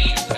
a